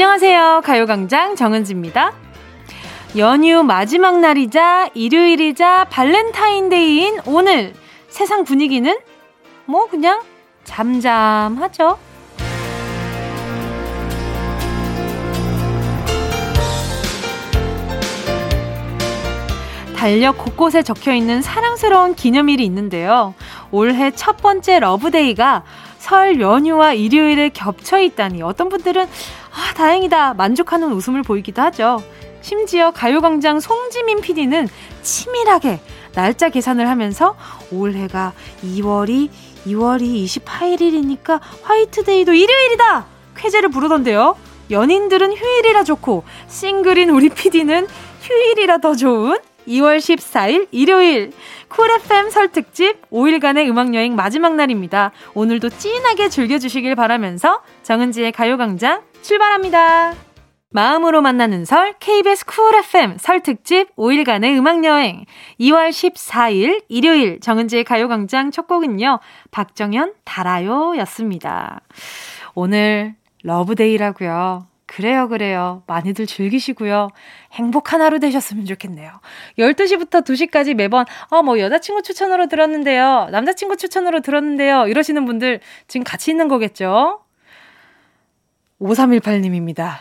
안녕하세요. 가요광장 정은지입니다. 연휴 마지막 날이자 일요일이자 발렌타인데이인 오늘 세상 분위기는 뭐 그냥 잠잠하죠. 달력 곳곳에 적혀 있는 사랑스러운 기념일이 있는데요. 올해 첫 번째 love day가 설 연휴와 일요일에 겹쳐 있다니 어떤 분들은 아, 다행이다 만족하는 웃음을 보이기도 하죠. 심지어 가요광장 송지민 PD는 치밀하게 날짜 계산을 하면서 올해가 2월이 2월이 28일이니까 화이트데이도 일요일이다! 쾌재를 부르던데요. 연인들은 휴일이라 좋고 싱글인 우리 PD는 휴일이라 더 좋은 2월 14일 일요일 쿨 FM 설 특집 5일간의 음악 여행 마지막 날입니다. 오늘도 찐하게 즐겨주시길 바라면서 정은지의 가요광장 출발합니다. 마음으로 만나는 설 KBS 쿨 FM 설 특집 5일간의 음악 여행 2월 14일 일요일 정은지의 가요광장 첫 곡은요. 박정현 달아요 였습니다. 오늘 love day라고요. 그래요, 그래요. 많이들 즐기시고요. 행복한 하루 되셨으면 좋겠네요. 12시부터 2시까지 매번, 어, 뭐, 여자친구 추천으로 들었는데요. 남자친구 추천으로 들었는데요. 이러시는 분들 지금 같이 있는 거겠죠? 5318님입니다.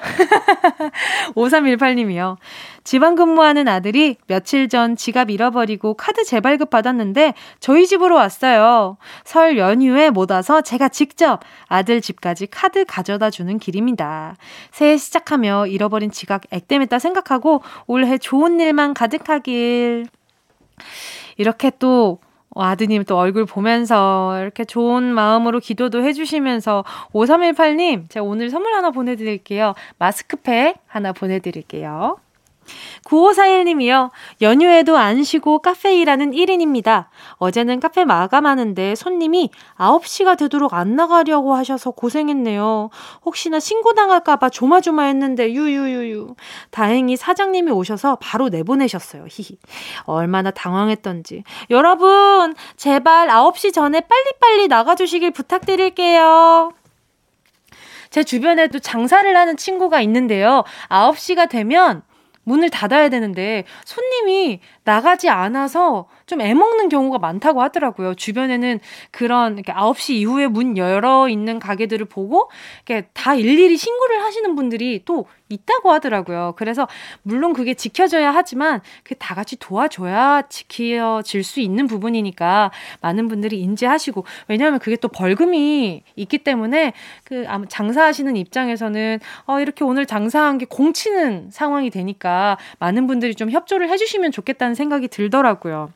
5318님이요. 지방 근무하는 아들이 며칠 전 지갑 잃어버리고 카드 재발급 받았는데 저희 집으로 왔어요. 설 연휴에 못 와서 제가 직접 아들 집까지 카드 가져다 주는 길입니다. 새해 시작하며 잃어버린 지갑 액땜했다 생각하고 올해 좋은 일만 가득하길. 이렇게 또 어, 아드님 또 얼굴 보면서 이렇게 좋은 마음으로 기도도 해주시면서 5318님, 제가 오늘 선물 하나 보내드릴게요. 마스크팩 하나 보내드릴게요. 9541님이요. 연휴에도 안 쉬고 카페 일하는 1인입니다. 어제는 카페 마감하는데 손님이 9시가 되도록 안 나가려고 하셔서 고생했네요. 혹시나 신고당할까봐 조마조마했는데 유유유유. 다행히 사장님이 오셔서 바로 내보내셨어요. 히히. 얼마나 당황했던지. 여러분, 제발 9시 전에 빨리빨리 나가주시길 부탁드릴게요. 제 주변에도 장사를 하는 친구가 있는데요. 9시가 되면 문을 닫아야 되는데 손님이 나가지 않아서 좀 애먹는 경우가 많다고 하더라고요. 주변에는 그런 이렇게 9시 이후에 문 열어 있는 가게들을 보고 이렇게 다 일일이 신고를 하시는 분들이 또 있다고 하더라고요. 그래서 물론 그게 지켜져야 하지만 그 다 같이 도와줘야 지켜질 수 있는 부분이니까 많은 분들이 인지하시고 왜냐하면 그게 또 벌금이 있기 때문에 그 장사하시는 입장에서는 어 이렇게 오늘 장사한 게 공치는 상황이 되니까 많은 분들이 좀 협조를 해주시면 좋겠다는 생각이 들더라고요.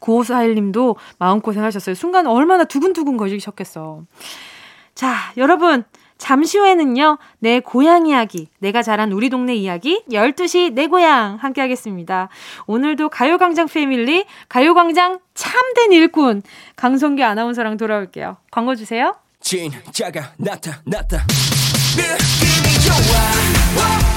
9541님도 마음고생 하셨어요. 순간 얼마나 두근두근 거리셨겠어. 자, 여러분. 잠시 후에는요, 내 고향 이야기, 내가 자란 우리 동네 이야기, 12시 내 고향 함께 하겠습니다. 오늘도 가요광장 패밀리, 가요광장 참된 일꾼, 강성기 아나운서랑 돌아올게요. 광고 주세요. 진짜가 나타났다. 느낌이 좋아.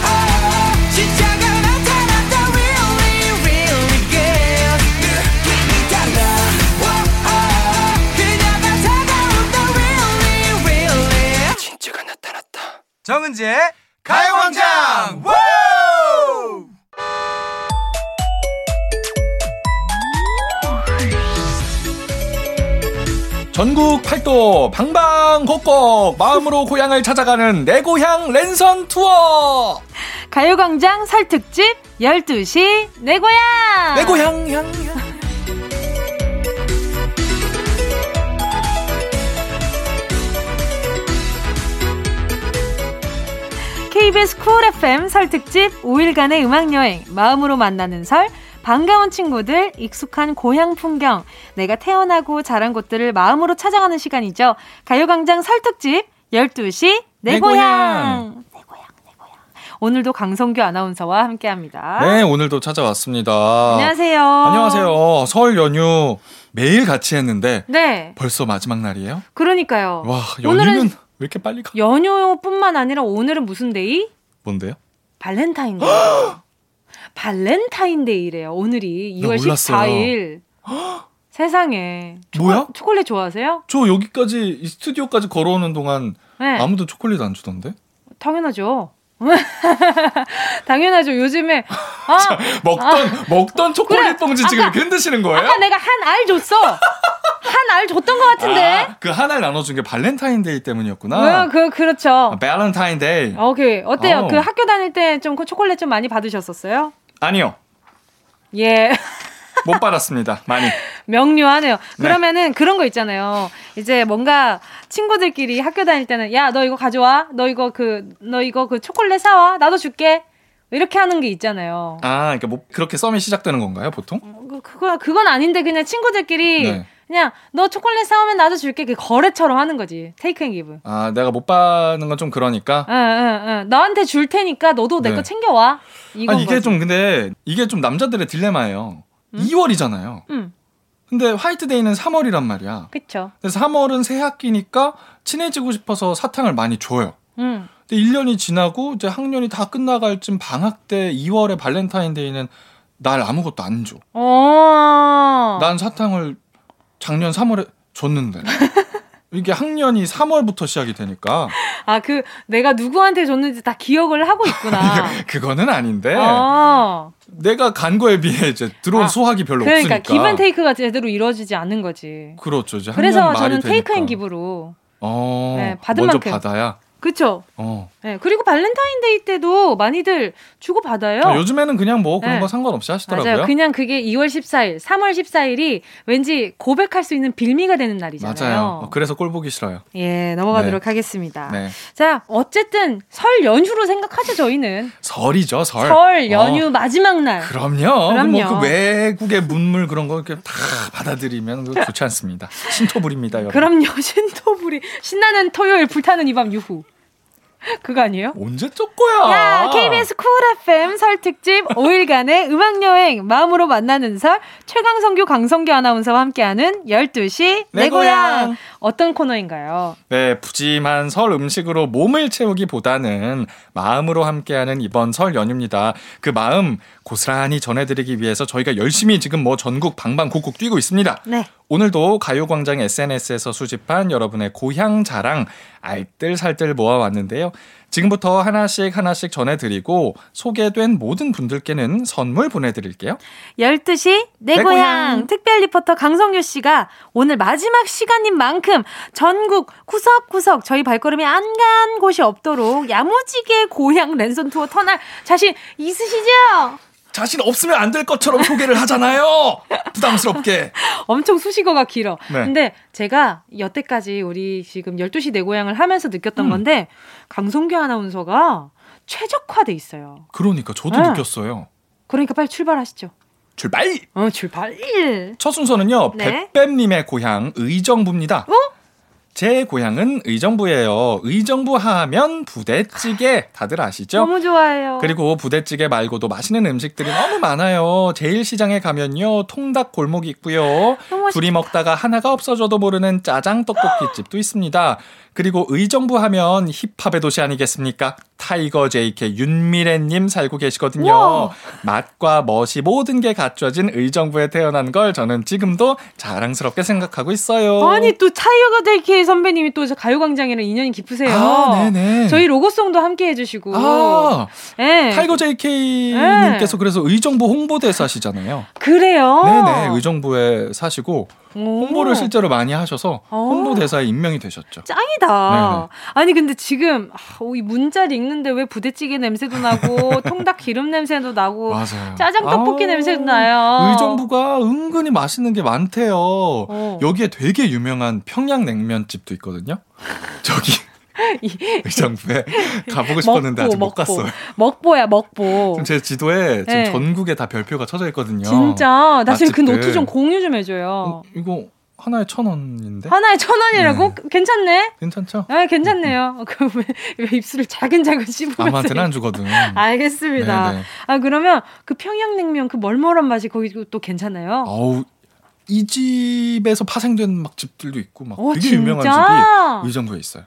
정은지의 가요광장! 전국 팔도 방방곡곡 마음으로 고향을 찾아가는 내 고향 랜선 투어! 가요광장 설 특집 12시 내 고향! 내 고향 향 KBS 쿨 FM 설 특집 5일간의 음악여행 마음으로 만나는 설 반가운 친구들, 익숙한 고향 풍경, 내가 태어나고 자란 곳들을 마음으로 찾아가는 시간이죠. 가요광장 설 특집 12시 내, 내 고향. 고향. 내 고향, 내 고향. 오늘도 강성규 아나운서와 함께 합니다. 네, 오늘도 찾아왔습니다. 안녕하세요. 안녕하세요. 설 연휴 매일 같이 했는데 네. 벌써 마지막 날이에요? 그러니까요. 와, 연휴는 오늘은 왜 이렇게 빨리 가? 연휴뿐만 아니라 오늘은 무슨 day? 뭔데요? 발렌타인데이. 발렌타인데이래요. 오늘이 2월 14일. 세상에. 뭐야? 초콜릿 좋아하세요? 저 여기까지 이 스튜디오까지 걸어오는 동안 네. 아무도 초콜릿 안 주던데? 당연하죠. 당연하죠. 요즘에 아, 자, 먹던 아, 먹던 초콜릿 그래, 봉지 지금 아까, 이렇게 흔드시는 거예요? 아까 내가 한 알 줬어. 한 알 줬던 것 같은데. 아, 그 한 알 나눠준 게 발렌타인데이 때문이었구나. 어, 그 그렇죠. 아, 발렌타인데이. 오케이 어때요? 어. 그 학교 다닐 때 좀 초콜릿 좀 많이 받으셨었어요? 아니요. 예. 못 받았습니다. 많이. 명료하네요. 네. 그러면은 네. 그런 거 있잖아요. 이제 뭔가 친구들끼리 학교 다닐 때는 야, 너 이거 가져와. 너 이거 그, 너 이거 그 초콜릿 사와. 나도 줄게. 이렇게 하는 게 있잖아요. 아, 그러니까 뭐 그렇게 썸이 시작되는 건가요, 보통? 어, 그, 그거 그건 아닌데 그냥 친구들끼리 네. 그냥 너 초콜릿 사오면 나도 줄게. 그 거래처럼 하는 거지. take and give. 아, 내가 못 받는 건 좀 그러니까. 응, 응, 응. 너한테 줄 테니까 너도 네. 내거 챙겨와. 이건 아, 이게 거지. 좀 근데 이게 좀 남자들의 딜레마예요. 음? 2월이잖아요. 음. 근데 화이트데이는 3월이란 말이야. 그쵸. 그래서 3월은 새 학기니까 친해지고 싶어서 사탕을 많이 줘요. 음. 근데 1년이 지나고 이제 학년이 다 끝나갈 쯤 방학 때 2월에 발렌타인데이는 날 아무것도 안 줘. 어. 난 사탕을 작년 3월에 줬는데. 이게 학년이 3월부터 시작이 되니까. 아, 그, 내가 누구한테 줬는지 다 기억을 하고 있구나. 그거는 아닌데. 아. 내가 간 거에 비해 이제 들어온 아, 수확이 별로 그러니까, 없으니까. 기분 take가 제대로 이루어지지 않는 거지. 그렇죠. 그래서 저는 take and give로. 어, 네, 받은 먼저 만큼. 받아야. 그쵸. 어. 네, 그리고 발렌타인데이 때도 많이들 주고 받아요. 아, 요즘에는 그냥 뭐 그런 네. 거 상관없이 하시더라고요. 맞아요. 그냥 그게 2월 14일, 3월 14일이 왠지 고백할 수 있는 빌미가 되는 날이잖아요. 맞아요. 어, 그래서 꼴 보기 싫어요. 예, 넘어가도록 네. 하겠습니다. 네. 자, 어쨌든 설 연휴로 생각하죠, 저희는. 설이죠, 설. 설 연휴 어. 마지막 날. 그럼요. 그럼요. 뭐 그 외국의 문물 그런 거 이렇게 다 받아들이면 좋지 않습니다. 신토불입니다, 여러분. 그럼요, 신토불이. 신나는 토요일 불타는 이 밤 유후. 그거 아니에요? 언제 적 거야? 야, KBS Cool FM 설 특집 5일간의 음악 여행 마음으로 만나는 설 최강성규 강성규 아나운서와 함께하는 12시 내, 내 고향. 고향. 어떤 코너인가요? 네, 푸짐한 설 음식으로 몸을 채우기보다는 마음으로 함께하는 이번 설 연휴입니다. 그 마음 고스란히 전해드리기 위해서 저희가 열심히 지금 뭐 전국 방방곡곡 뛰고 있습니다. 네. 오늘도 가요광장 SNS에서 수집한 여러분의 고향 자랑 알뜰살뜰 모아왔는데요. 지금부터 하나씩 하나씩 전해드리고 소개된 모든 분들께는 선물 보내드릴게요. 12시 내, 내 고향. 고향 특별 리포터 강성규 씨가 오늘 마지막 시간인 만큼 전국 구석구석 저희 발걸음이 안 간 곳이 없도록 야무지게 고향 랜선 투어 터날 자신 있으시죠? 자신 없으면 안 될 것처럼 소개를 하잖아요. 부담스럽게. 엄청 수식어가 길어. 네. 근데 제가 여태까지 우리 지금 12시 내 고향을 하면서 느꼈던 음. 건데 강성규 아나운서가 최적화돼 있어요. 그러니까 저도 네. 느꼈어요. 그러니까 빨리 출발하시죠. 출발! 어, 출발! 첫 순서는요, 네. 백뱀님의 고향 의정부입니다. 어? 제 고향은 의정부예요. 의정부 하면 부대찌개 다들 아시죠? 너무 좋아요. 그리고 부대찌개 말고도 맛있는 음식들이 너무 많아요. 제일시장에 가면요 통닭 골목이 있고요. 둘이 먹다가 하나가 없어져도 모르는 짜장 떡볶이 집도 있습니다. 그리고 의정부 하면 힙합의 도시 아니겠습니까? Tiger JK 윤미래님 살고 계시거든요. 우와. 맛과 멋이 모든 게 갖춰진 의정부에 태어난 걸 저는 지금도 자랑스럽게 생각하고 있어요. 아니 또 Tiger JK 선배님이 또 가요광장이랑 인연이 깊으세요. 아, 네네. 저희 로고송도 함께 해주시고. 아, 네. Tiger JK님께서 네. 그래서 의정부 홍보대사시잖아요. 그래요? 네네. 의정부에 사시고 홍보를 실제로 많이 하셔서 홍보대사에 임명이 되셨죠. 짱이다. 네네. 아니 근데 지금 아, 이 문자를 읽는데 왜 부대찌개 냄새도 나고 통닭 기름 냄새도 나고 맞아요. 짜장 떡볶이 아, 냄새도 나요. 의정부가 은근히 맛있는 게 많대요. 어. 여기에 되게 유명한 평양 냉면집도 있거든요. 저기 의정부에 가보고 싶었는데 먹보, 아직 못 먹보. 갔어요. 먹보야 먹보. 지금 제 지도에 지금 네. 전국에 다 별표가 쳐져 있거든요. 진짜 나 지금 그 노트 좀 공유 좀 해줘요. 어, 이거 하나에 천 원인데? 하나에 천 원이라고? 네. 괜찮네? 괜찮죠? 네, 괜찮네요. 그왜 왜 입술을 자근자근 씹으면서. 아무한테는 안 주거든. 알겠습니다. 네네. 아, 그러면 그 평양냉면 그 멀멀한 맛이 거기 또 괜찮아요? 어우, 이 집에서 파생된 막 집들도 있고 막 오, 어, 되게 진짜? 유명한 집이 의정부에 있어요.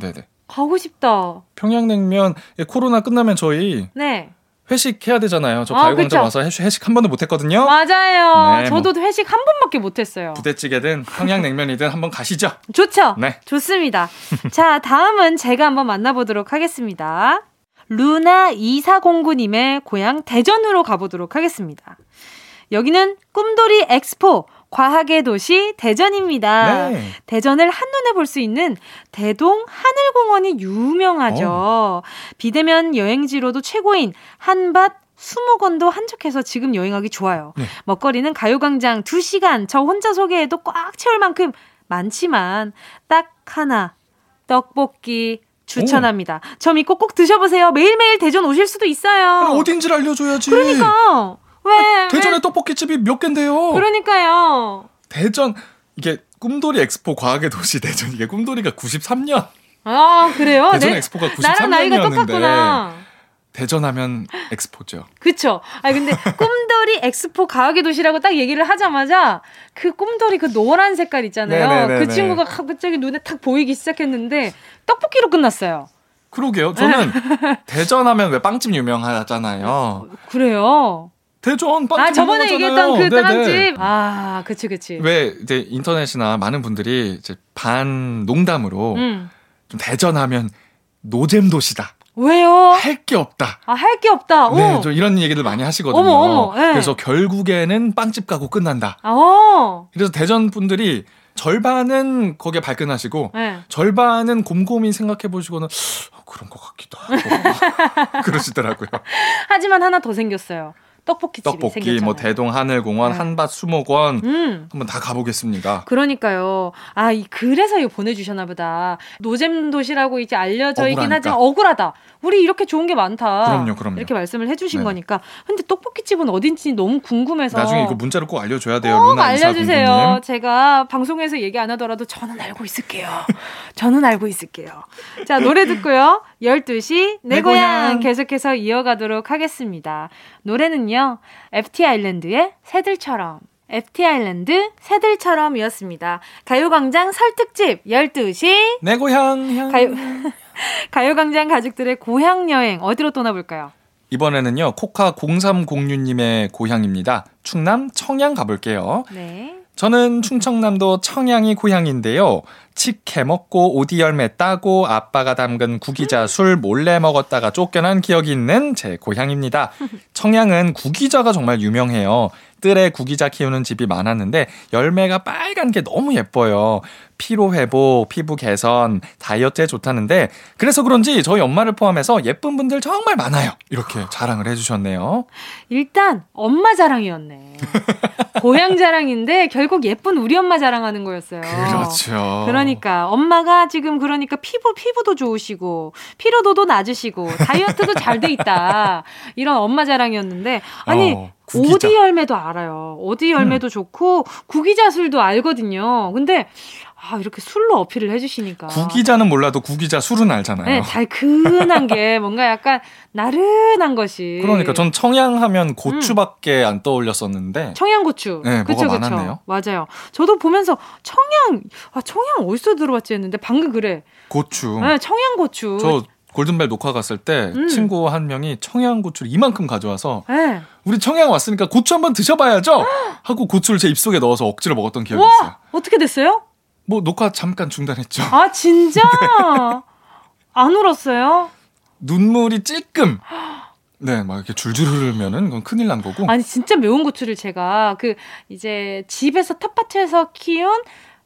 네네. 가고 싶다. 평양냉면 코로나 끝나면 저희 네. 회식 해야 되잖아요. 저 아, 가요광장 와서 회식, 회식 한 번도 못 했거든요. 맞아요. 네, 저도 뭐 회식 한 번밖에 못 했어요. 부대찌개든 평양냉면이든 한번 가시죠. 좋죠. 네. 좋습니다. 자, 다음은 제가 한번 만나보도록 하겠습니다. 루나 2409님의 고향 대전으로 가보도록 하겠습니다. 여기는 꿈돌이 엑스포 과학의 도시 대전입니다. 네. 대전을 한눈에 볼 수 있는 대동 하늘공원이 유명하죠. 어. 비대면 여행지로도 최고인 한밭 수목원도 한적해서 지금 여행하기 좋아요. 네. 먹거리는 가요광장 2시간 저 혼자 소개해도 꽉 채울 만큼 많지만 딱 하나 떡볶이 추천합니다. 오. 저 믿고 꼭 드셔보세요. 매일매일 대전 오실 수도 있어요. 어딘지를 알려줘야지. 그러니까. 왜? 대전에 왜? 떡볶이집이 몇 갠데요? 그러니까요. 대전 이게 꿈돌이 엑스포 과학의 도시 대전 이게 꿈돌이가 93년. 아 그래요? 대전 네. 엑스포가 93년이었는데. 나랑 나이가 똑같구나. 대전하면 엑스포죠. 그쵸. 아 근데 꿈돌이 엑스포 과학의 도시라고 딱 얘기를 하자마자 그 꿈돌이 그 노란 색깔 있잖아요. 네네네네. 그 친구가 갑자기 눈에 탁 보이기 시작했는데 떡볶이로 끝났어요. 그러게요. 저는 대전하면 왜 빵집 유명하잖아요. 그래요. 대전 빵집 아 저번에 얘기했던 그 네네. 빵집 아 그치 그치 왜 이제 인터넷이나 많은 분들이 이제 반 농담으로 음. 좀 대전하면 노잼 도시다 왜요? 할 게 없다. 아, 할 게 없다. 네, 저 이런 얘기를 많이 하시거든요. 어머, 어머, 네. 그래서 결국에는 빵집 가고 끝난다. 어. 그래서 대전 분들이 절반은 거기에 발끈하시고 네. 절반은 곰곰이 생각해 보시고는 어, 그런 것 같기도 하고 그러시더라고요. 하지만 하나 더 생겼어요. 떡볶이 떡볶이. 뭐 대동 하늘공원, 네. 한밭 수목원 음. 한번 다 가보겠습니다. 그러니까요. 아, 그래서 이거 보내주셨나 보다. 노잼 도시라고 이제 알려져 억울하니까. 있긴 하지만 억울하다. 우리 이렇게 좋은 게 많다. 그럼요, 그럼요. 이렇게 말씀을 해주신 네. 거니까. 근데 떡볶이 집은 어딘지 너무 궁금해서. 나중에 이거 문자로 꼭 알려줘야 돼요. 꼭 알려주세요. 제가 방송에서 얘기 안 하더라도 저는 알고 있을게요. 저는 알고 있을게요. 자, 노래 듣고요. 12시 내, 내 고향. 고향 계속해서 이어가도록 하겠습니다. 노래는요. FT 아일랜드의 새들처럼. FT 아일랜드 새들처럼이었습니다. 가요광장 설특집 12시 내 고향 향. 가요, 가요광장 가족들의 고향 여행 어디로 떠나볼까요? 이번에는 요. 코카 0306님의 고향입니다. 충남 청양 가볼게요. 네. 저는 충청남도 청양이 고향인데요. 칡 해 먹고 오디 열매 따고 아빠가 담근 구기자 술 몰래 먹었다가 쫓겨난 기억이 있는 제 고향입니다. 청양은 구기자가 정말 유명해요. 뜰에 구기자 키우는 집이 많았는데 열매가 빨간 게 너무 예뻐요. 피로 회복, 피부 개선, 다이어트에 좋다는데 그래서 그런지 저희 엄마를 포함해서 예쁜 분들 정말 많아요. 이렇게 자랑을 해주셨네요. 일단 엄마 자랑이었네. 고향 자랑인데 결국 예쁜 우리 엄마 자랑하는 거였어요. 그렇죠. 그러니까 엄마가 지금 그러니까 피부 피부도 좋으시고 피로도도 낮으시고 다이어트도 잘 돼 있다. 이런 엄마 자랑이었는데 아니 어. 구기자. 오디 열매도 알아요. 오디 열매도 음. 좋고 구기자술도 알거든요. 근데 아, 이렇게 술로 어필을 해주시니까. 구기자는 몰라도 구기자 술은 알잖아요. 네, 달큰한 게 뭔가 약간 나른한 것이. 그러니까 전 청양하면 고추밖에 음. 안 떠올렸었는데. 청양고추. 네, 그쵸, 뭐가 그쵸. 많았네요. 맞아요. 저도 보면서 청양, 아, 청양 어디서 들어봤지 했는데 방금 그래. 고추. 네, 청양고추. 저 골든벨 녹화 갔을 때 음. 친구 한 명이 청양고추를 이만큼 가져와서 네. 우리 청양 왔으니까 고추 한번 드셔봐야죠 하고 고추를 제 입속에 넣어서 억지로 먹었던 기억이 와, 있어요. 어떻게 됐어요? 뭐 녹화 잠깐 중단했죠. 아 진짜? 네. 안 울었어요? 눈물이 찔끔. 네, 막 이렇게 줄줄 흐르면은 그건 큰일 난 거고. 아니 진짜 매운 고추를 제가 그 이제 집에서 텃밭에서 키운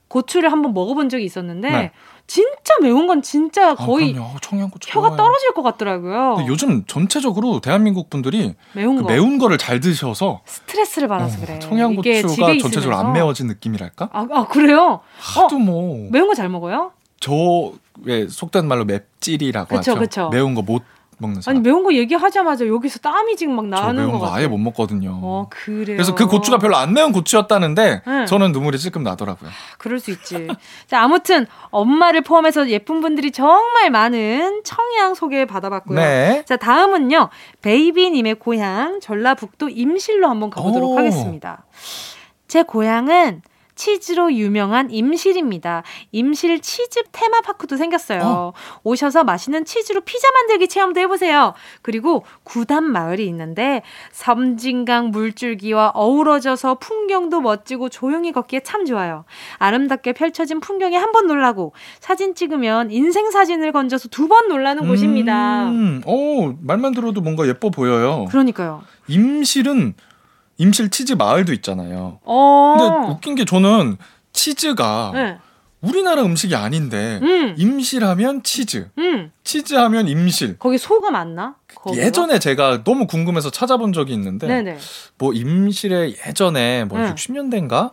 고추를 한번 먹어본 적이 있었는데 네. 진짜 매운 건 진짜 아, 거의 아, 청양고추 혀가 좋아요. 떨어질 것 같더라고요. 요즘 전체적으로 대한민국 분들이 매운, 그 거. 매운 거를 잘 드셔서 스트레스를 받아서 어, 그래. 청양고추가 전체적으로 안 매워진 느낌이랄까? 아, 아 그래요? 하도 어, 뭐 매운 거 잘 먹어요? 저왜 속된 말로 맵찔이라고 그쵸, 하죠. 그쵸. 매운 거 못 먹는 사람. 아니 매운 거 얘기하자마자 여기서 땀이 지금 막 나는 거 매운 거 아예 못 먹거든요. 어 그래요. 그래서 그 고추가 별로 안 매운 고추였다는데 네. 저는 눈물이 찔끔 나더라고요. 그럴 수 있지. 자 아무튼 엄마를 포함해서 예쁜 분들이 정말 많은 청양 소개 받아봤고요. 네. 자 다음은요 베이비님의 고향 전라북도 임실로 한번 가보도록 오. 하겠습니다. 제 고향은 치즈로 유명한 임실입니다. 임실 치즈 테마파크도 생겼어요. 어. 오셔서 맛있는 치즈로 피자 만들기 체험도 해보세요. 그리고 구담 마을이 있는데 섬진강 물줄기와 어우러져서 풍경도 멋지고 조용히 걷기에 참 좋아요. 아름답게 펼쳐진 풍경에 한 번 놀라고 사진 찍으면 인생 사진을 건져서 두 번 놀라는 음, 곳입니다. 오, 말만 들어도 뭔가 예뻐 보여요. 그러니까요. 임실은 임실 치즈 마을도 있잖아요. 어. 근데 웃긴 게 저는 치즈가 네. 우리나라 음식이 아닌데 음. 임실하면 치즈, 음. 치즈하면 임실. 거기 소가 맞나? 거기가? 예전에 제가 너무 궁금해서 찾아본 적이 있는데 네네. 뭐 임실에 예전에 뭐 네. 60년대인가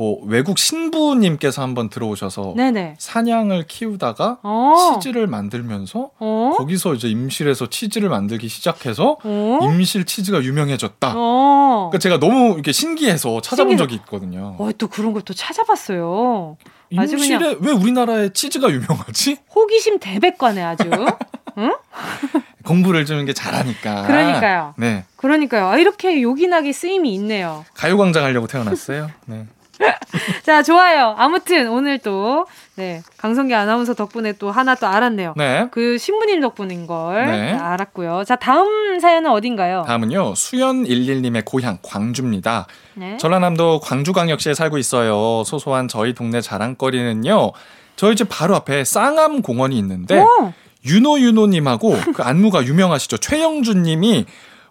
뭐 외국 신부님께서 한번 들어오셔서 네네. 사냥을 키우다가 어. 치즈를 만들면서 어. 거기서 이제 임실에서 치즈를 만들기 시작해서 어. 임실 치즈가 유명해졌다. 어. 그러니까 제가 너무 이렇게 신기해서 찾아본 신기해. 적이 있거든요. 어, 또 그런 걸 또 찾아봤어요. 임실에 왜 우리나라의 치즈가 유명하지? 호기심 대백과네 아주. 응? 공부를 좀게 잘하니까. 그러니까요. 네. 그러니까요. 아, 이렇게 요긴하게 쓰임이 있네요. 가요광장 하려고 태어났어요. 네. 자, 좋아요. 아무튼 오늘 또 네, 강성기 아나운서 덕분에 또 하나 또 알았네요. 네. 그 신부님 덕분인 걸 네. 알았고요. 자, 다음 사연은 어딘가요? 다음은요. 수연 11님의 고향 광주입니다. 네. 전라남도 광주광역시에 살고 있어요. 소소한 저희 동네 자랑거리는요. 저희 집 바로 앞에 쌍암 공원이 있는데 오! 윤호 윤호님하고 그 안무가 유명하시죠. 최영준님이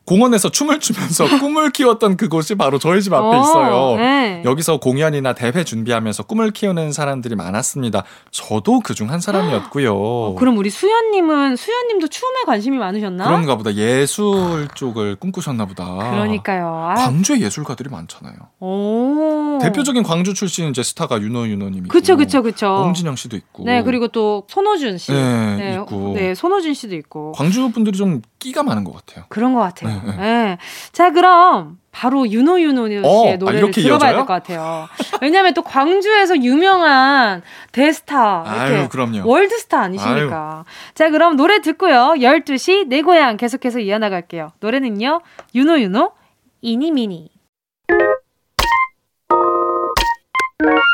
공원에서 춤을 추면서 꿈을 키웠던 그곳이 바로 저희 집 앞에 어, 있어요. 네. 여기서 공연이나 대회 준비하면서 꿈을 키우는 사람들이 많았습니다. 저도 그중 한 사람이었고요. 어, 그럼 우리 수연님은 수연님도 춤에 관심이 많으셨나? 그런가 보다. 예술 쪽을 꿈꾸셨나 보다. 그러니까요. 아. 광주에 예술가들이 많잖아요. 오. 대표적인 광주 출신 이제 스타가 윤호 윤호님이 그쵸 그쵸 그쵸. 홍진영 씨도 있고. 네 그리고 또 손호준 씨. 네, 네 있고. 네 손호준 씨도 있고. 광주 분들이 좀 끼가 많은 것 같아요. 그런 것 같아요. 네. 네. 네. 자, 그럼 바로 윤호 윤호 씨의 어, 아, 노래를 아, 들어봐야 될 것 같아요. 왜냐하면 또 광주에서 유명한 대스타, 아유, 그럼요. 월드스타 아니십니까? 아유. 자, 그럼 노래 듣고요. 12시 내 고향 계속해서 이어나갈게요. 노래는요. 윤호 윤호 이니미니.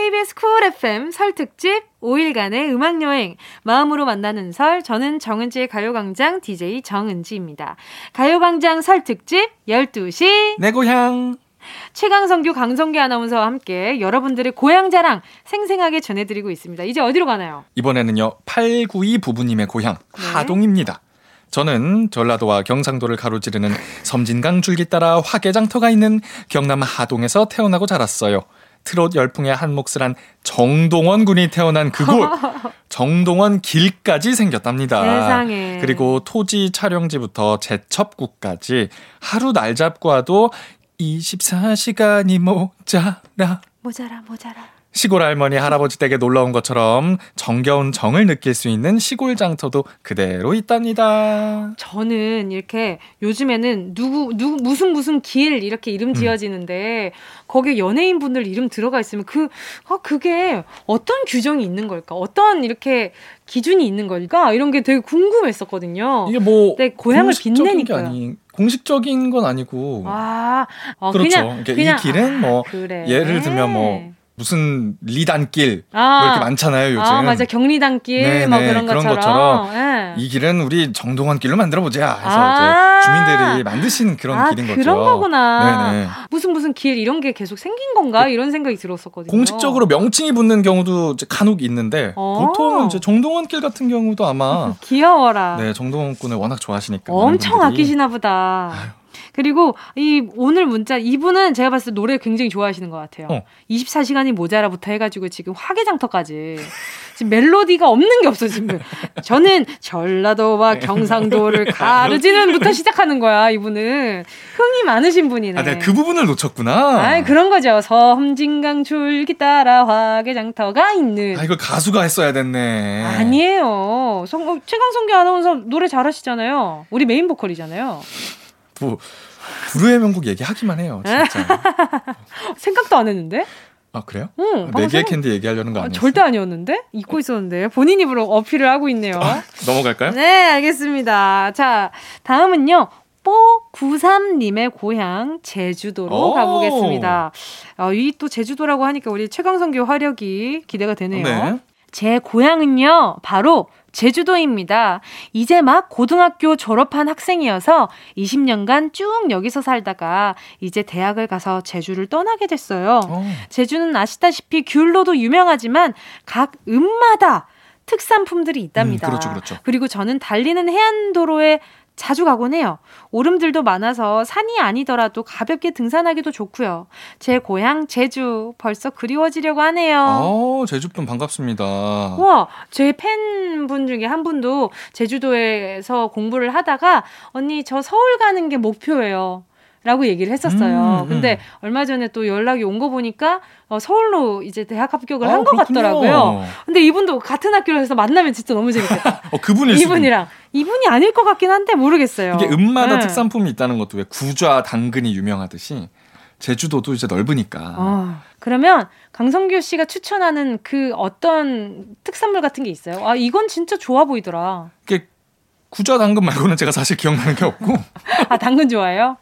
KBS 쿨 FM 설 특집 5일간의 음악 여행 마음으로 만나는 설 저는 정은지의 가요광장 DJ 정은지입니다. 가요광장 설 특집 12시 내 고향 최강성규 강성기 아나운서와 함께 여러분들의 고향 자랑 생생하게 전해드리고 있습니다. 이제 어디로 가나요? 이번에는요 892 부부님의 고향 네. 하동입니다. 저는 전라도와 경상도를 가로지르는 섬진강 줄기 따라 화개장터가 있는 경남 하동에서 태어나고 자랐어요. 트롯 열풍의 한 몫을 한 정동원 군이 태어난 그곳 정동원 길까지 생겼답니다. 세상에. 그리고 토지 촬영지부터 제첩국까지 하루 날 잡고 와도 24시간이 모자라 모자라 모자라 시골 할머니 할아버지 댁에 놀러 온 것처럼 정겨운 정을 느낄 수 있는 시골 장터도 그대로 있답니다. 저는 이렇게 요즘에는 누구 누구 무슨 무슨 길 이렇게 이름 음. 지어지는데 음. 거기에 연예인 분들 이름 들어가 있으면 그 아, 그게 어떤 규정이 있는 걸까? 어떤 이렇게 기준이 있는 걸까? 이런 게 되게 궁금했었거든요. 이게 뭐 고향을 빛내니까. 공식적인 건 아니고. 아, 어, 그렇죠. 그냥, 그냥, 이 길은 뭐 아, 그래. 예를 들면 뭐 무슨 리단길 아, 뭐 이렇게 많잖아요 요즘. 아 맞아 경리단길 네네, 뭐 그런, 그런 것처럼, 것처럼 네. 이 길은 우리 정동원 길로 만들어 보자 해서 아~ 이제 주민들이 만드신 그런 아, 길인 거죠. 그런 거구나. 네네. 무슨 무슨 길 이런 게 계속 생긴 건가 그, 이런 생각이 들었었거든요. 공식적으로 명칭이 붙는 경우도 간혹 있는데 어. 보통은 이제 정동원 길 같은 경우도 아마 귀여워라. 네 정동원 군을 워낙 좋아하시니까 엄청 아끼시나 보다. 아유. 그리고 이 오늘 문자 이분은 제가 봤을 때 노래 굉장히 좋아하시는 것 같아요. 어. 24시간이 모자라부터 해가지고 지금 화개장터까지 지금 멜로디가 없는 게 없어 지금. 저는 전라도와 경상도를 가르지는부터 시작하는 거야 이분은 흥이 많으신 분이네. 아, 내가 그 부분을 놓쳤구나. 아, 그런 거죠. 섬진강 줄기 따라 화개장터가 있는. 아, 이걸 가수가 했어야 됐네. 아니에요. 성, 어, 최강성기 아나운서 노래 잘하시잖아요. 우리 메인 보컬이잖아요. 뭐 불후의 명곡 얘기하기만 해요. 진짜. 생각도 안 했는데? 아 그래요? 응. 네 개의 캔디 얘기하려는 거 아, 아니었어요? 절대 아니었는데 잊고 있었는데 본인 입으로 어필을 하고 있네요. 아, 넘어갈까요? 네, 알겠습니다. 자, 다음은요. 뽀93님의 고향 제주도로 가보겠습니다. 어, 이 또 제주도라고 하니까 우리 최강성교 화력이 기대가 되네요. 네. 제 고향은요, 바로 제주도입니다. 이제 막 고등학교 졸업한 학생이어서 20년간 쭉 여기서 살다가 이제 대학을 가서 제주를 떠나게 됐어요. 오. 어. 제주는 아시다시피 귤로도 유명하지만 각 음마다 특산품들이 있답니다. 음, 그렇죠, 그렇죠. 그리고 저는 달리는 해안도로에 자주 가곤 해요. 오름들도 많아서 산이 아니더라도 가볍게 등산하기도 좋고요. 제 고향 제주 벌써 그리워지려고 하네요. 어, 제주분 반갑습니다. 와, 제 팬분 중에 한 분도 제주도에서 공부를 하다가 언니 저 서울 가는 게 목표예요. 라고 얘기를 했었어요. 음, 음. 근데 얼마 전에 또 연락이 온 거 보니까 어, 서울로 이제 대학 합격을 아, 한것 같더라고요. 근데 이분도 같은 학교로 해서 만나면 진짜 너무 재밌겠다. 어, 그분일 이분이랑 이분이 아닐 것 같긴 한데 모르겠어요. 이게 음마다 네. 특산품이 있다는 것도 왜 구좌 당근이 유명하듯이 제주도도 이제 넓으니까. 어, 그러면 강성규 씨가 추천하는 그 어떤 특산물 같은 게 있어요? 아 이건 진짜 좋아 보이더라. 이게 구좌 당근 말고는 제가 사실 기억나는 게 없고. 아 당근 좋아해요?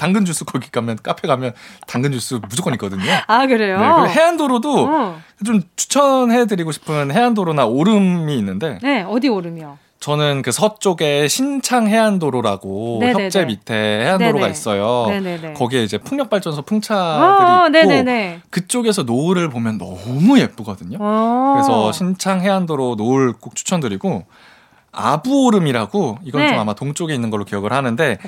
당근 주스 거기 가면 카페 가면 당근 주스 무조건 있거든요. 아 그래요? 네, 해안도로도 어. 좀 추천해드리고 싶은 해안도로나 오름이 있는데. 네, 어디 오름이요? 저는 그 서쪽에 신창 해안도로라고 네네네. 협재 밑에 해안도로가 네네. 있어요. 네네네. 거기에 이제 풍력발전소 풍차들이 어, 있고 네네네. 그쪽에서 노을을 보면 너무 예쁘거든요. 어. 그래서 신창 해안도로 노을 꼭 추천드리고 아부오름이라고 이건 네. 좀 아마 동쪽에 있는 걸로 기억을 하는데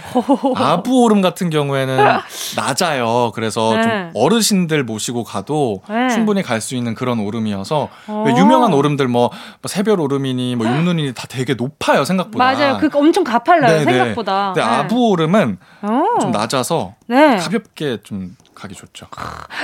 아부오름 같은 경우에는 낮아요. 그래서 네. 좀 어르신들 모시고 가도 네. 충분히 갈 수 있는 그런 오름이어서 오. 유명한 오름들 뭐, 뭐 새별 오름이니 뭐 육눈이니 다 되게 높아요 생각보다. 맞아요. 그 엄청 가팔라요 네네. 생각보다. 근데 네. 아부오름은 오. 좀 낮아서 네. 가볍게 좀 가기 좋죠.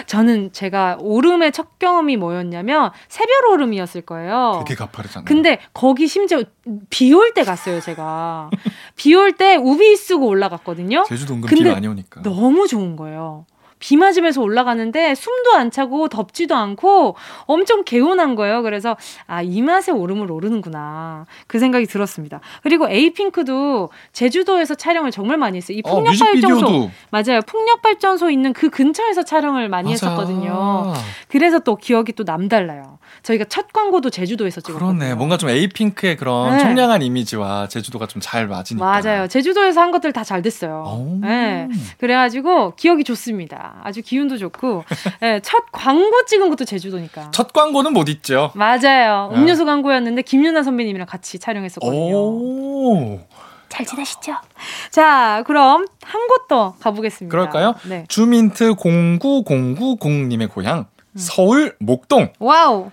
저는 제가 오름의 첫 경험이 뭐였냐면 새별 오름이었을 거예요. 되게 가파르잖아요. 근데 거기 심지어 비 올 때 갔어요, 제가. 비 올 때 우비 쓰고 올라갔거든요. 제주도 은근 비 많이 오니까. 너무 좋은 거예요. 비 맞으면서 올라가는데 숨도 안 차고 덥지도 않고 엄청 개운한 거예요. 그래서 아, 이 맛에 오름을 오르는구나. 그 생각이 들었습니다. 그리고 에이핑크도 제주도에서 촬영을 정말 많이 했어요. 이 어, 풍력발전소. 어, 맞아요. 풍력발전소 있는 그 근처에서 촬영을 많이 맞아. 했었거든요. 그래서 또 기억이 또 남달라요. 저희가 첫 광고도 제주도에서 찍었거든요. 그렇네. 뭔가 좀 에이핑크의 그런 네. 청량한 이미지와 제주도가 좀 잘 맞으니까. 맞아요. 제주도에서 한 것들 다 잘 됐어요. 오. 네. 그래가지고 기억이 좋습니다. 아주 기운도 좋고 네, 첫 광고 찍은 것도 제주도니까. 첫 광고는 못 잊죠. 맞아요. 네. 음료수 광고였는데 김윤아 선배님이랑 같이 촬영했었거든요. 오. 잘 지내시죠? 자, 그럼 한 곳 더 가보겠습니다. 그럴까요? 네. 주민트 09090님의 고향 음. 서울 목동. Wow.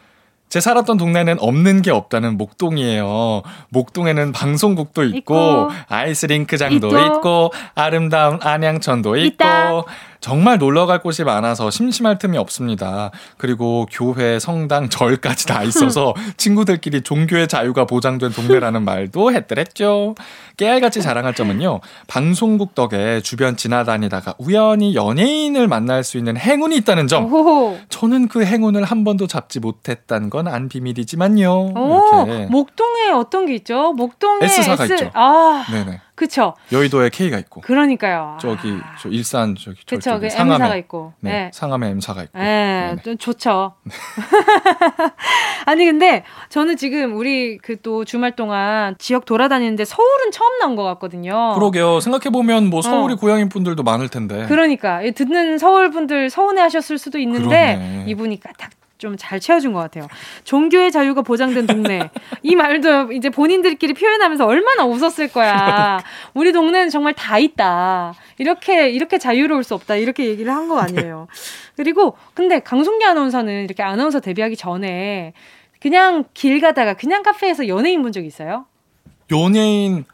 제 살았던 동네는 없는 게 없다는 목동이에요. 목동에는 방송국도 있고, 있고 아이스링크장도 있고, 있고 아름다운 안양천도 있고 있다. 정말 놀러 갈 곳이 많아서 심심할 틈이 없습니다. 그리고 교회, 성당, 절까지 다 있어서 친구들끼리 종교의 자유가 보장된 동네라는 말도 했더랬죠. 깨알같이 자랑할 점은요. 방송국 덕에 주변 지나다니다가 우연히 연예인을 만날 수 있는 행운이 있다는 점. 저는 그 행운을 한 번도 잡지 못했다는 건 안 비밀이지만요. 오. 목동에 어떤 게 있죠? 목동에 S사가 S... 있죠. 아. 네네. 그쵸. 여의도에 K가 있고. 그러니까요. 저기 아. 저 일산 저기 그쵸. 그 상암에 M사가 있고. 네. 네. 상암에 M사가 있고. 네. 네. 좋죠. 아니 근데 저는 지금 우리 그 또 주말 동안 지역 돌아다니는데 서울은 처음 나온 것 같거든요. 그러게요. 생각해 보면 뭐 서울이 어. 고향인 분들도 많을 텐데. 그러니까 듣는 서울 분들 서운해하셨을 수도 있는데 그러네. 이분이 딱 좀 잘 채워준 것 같아요. 종교의 자유가 보장된 동네. 이 말도 이제 본인들끼리 표현하면서 얼마나 웃었을 거야. 우리 동네는 정말 다 있다. 이렇게, 이렇게 자유로울 수 없다. 이렇게 얘기를 한 거 아니에요. 그리고, 근데 강송기 아나운서는 이렇게 아나운서 데뷔하기 전에 그냥 길 가다가 그냥 카페에서 연예인 본 적 있어요? 연예인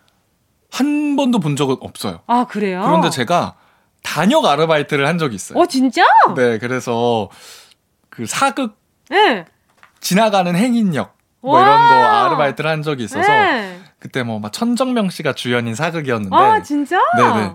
한 번도 본 적은 없어요. 아, 그래요? 그런데 제가 단역 아르바이트를 한 적이 있어요. 어, 진짜? 네, 그래서 그 사극 네. 지나가는 행인역 뭐 와. 이런 거 아르바이트를 한 적이 있어서 네. 그때 뭐 막 천정명 씨가 주연인 사극이었는데 아, 진짜? 네네.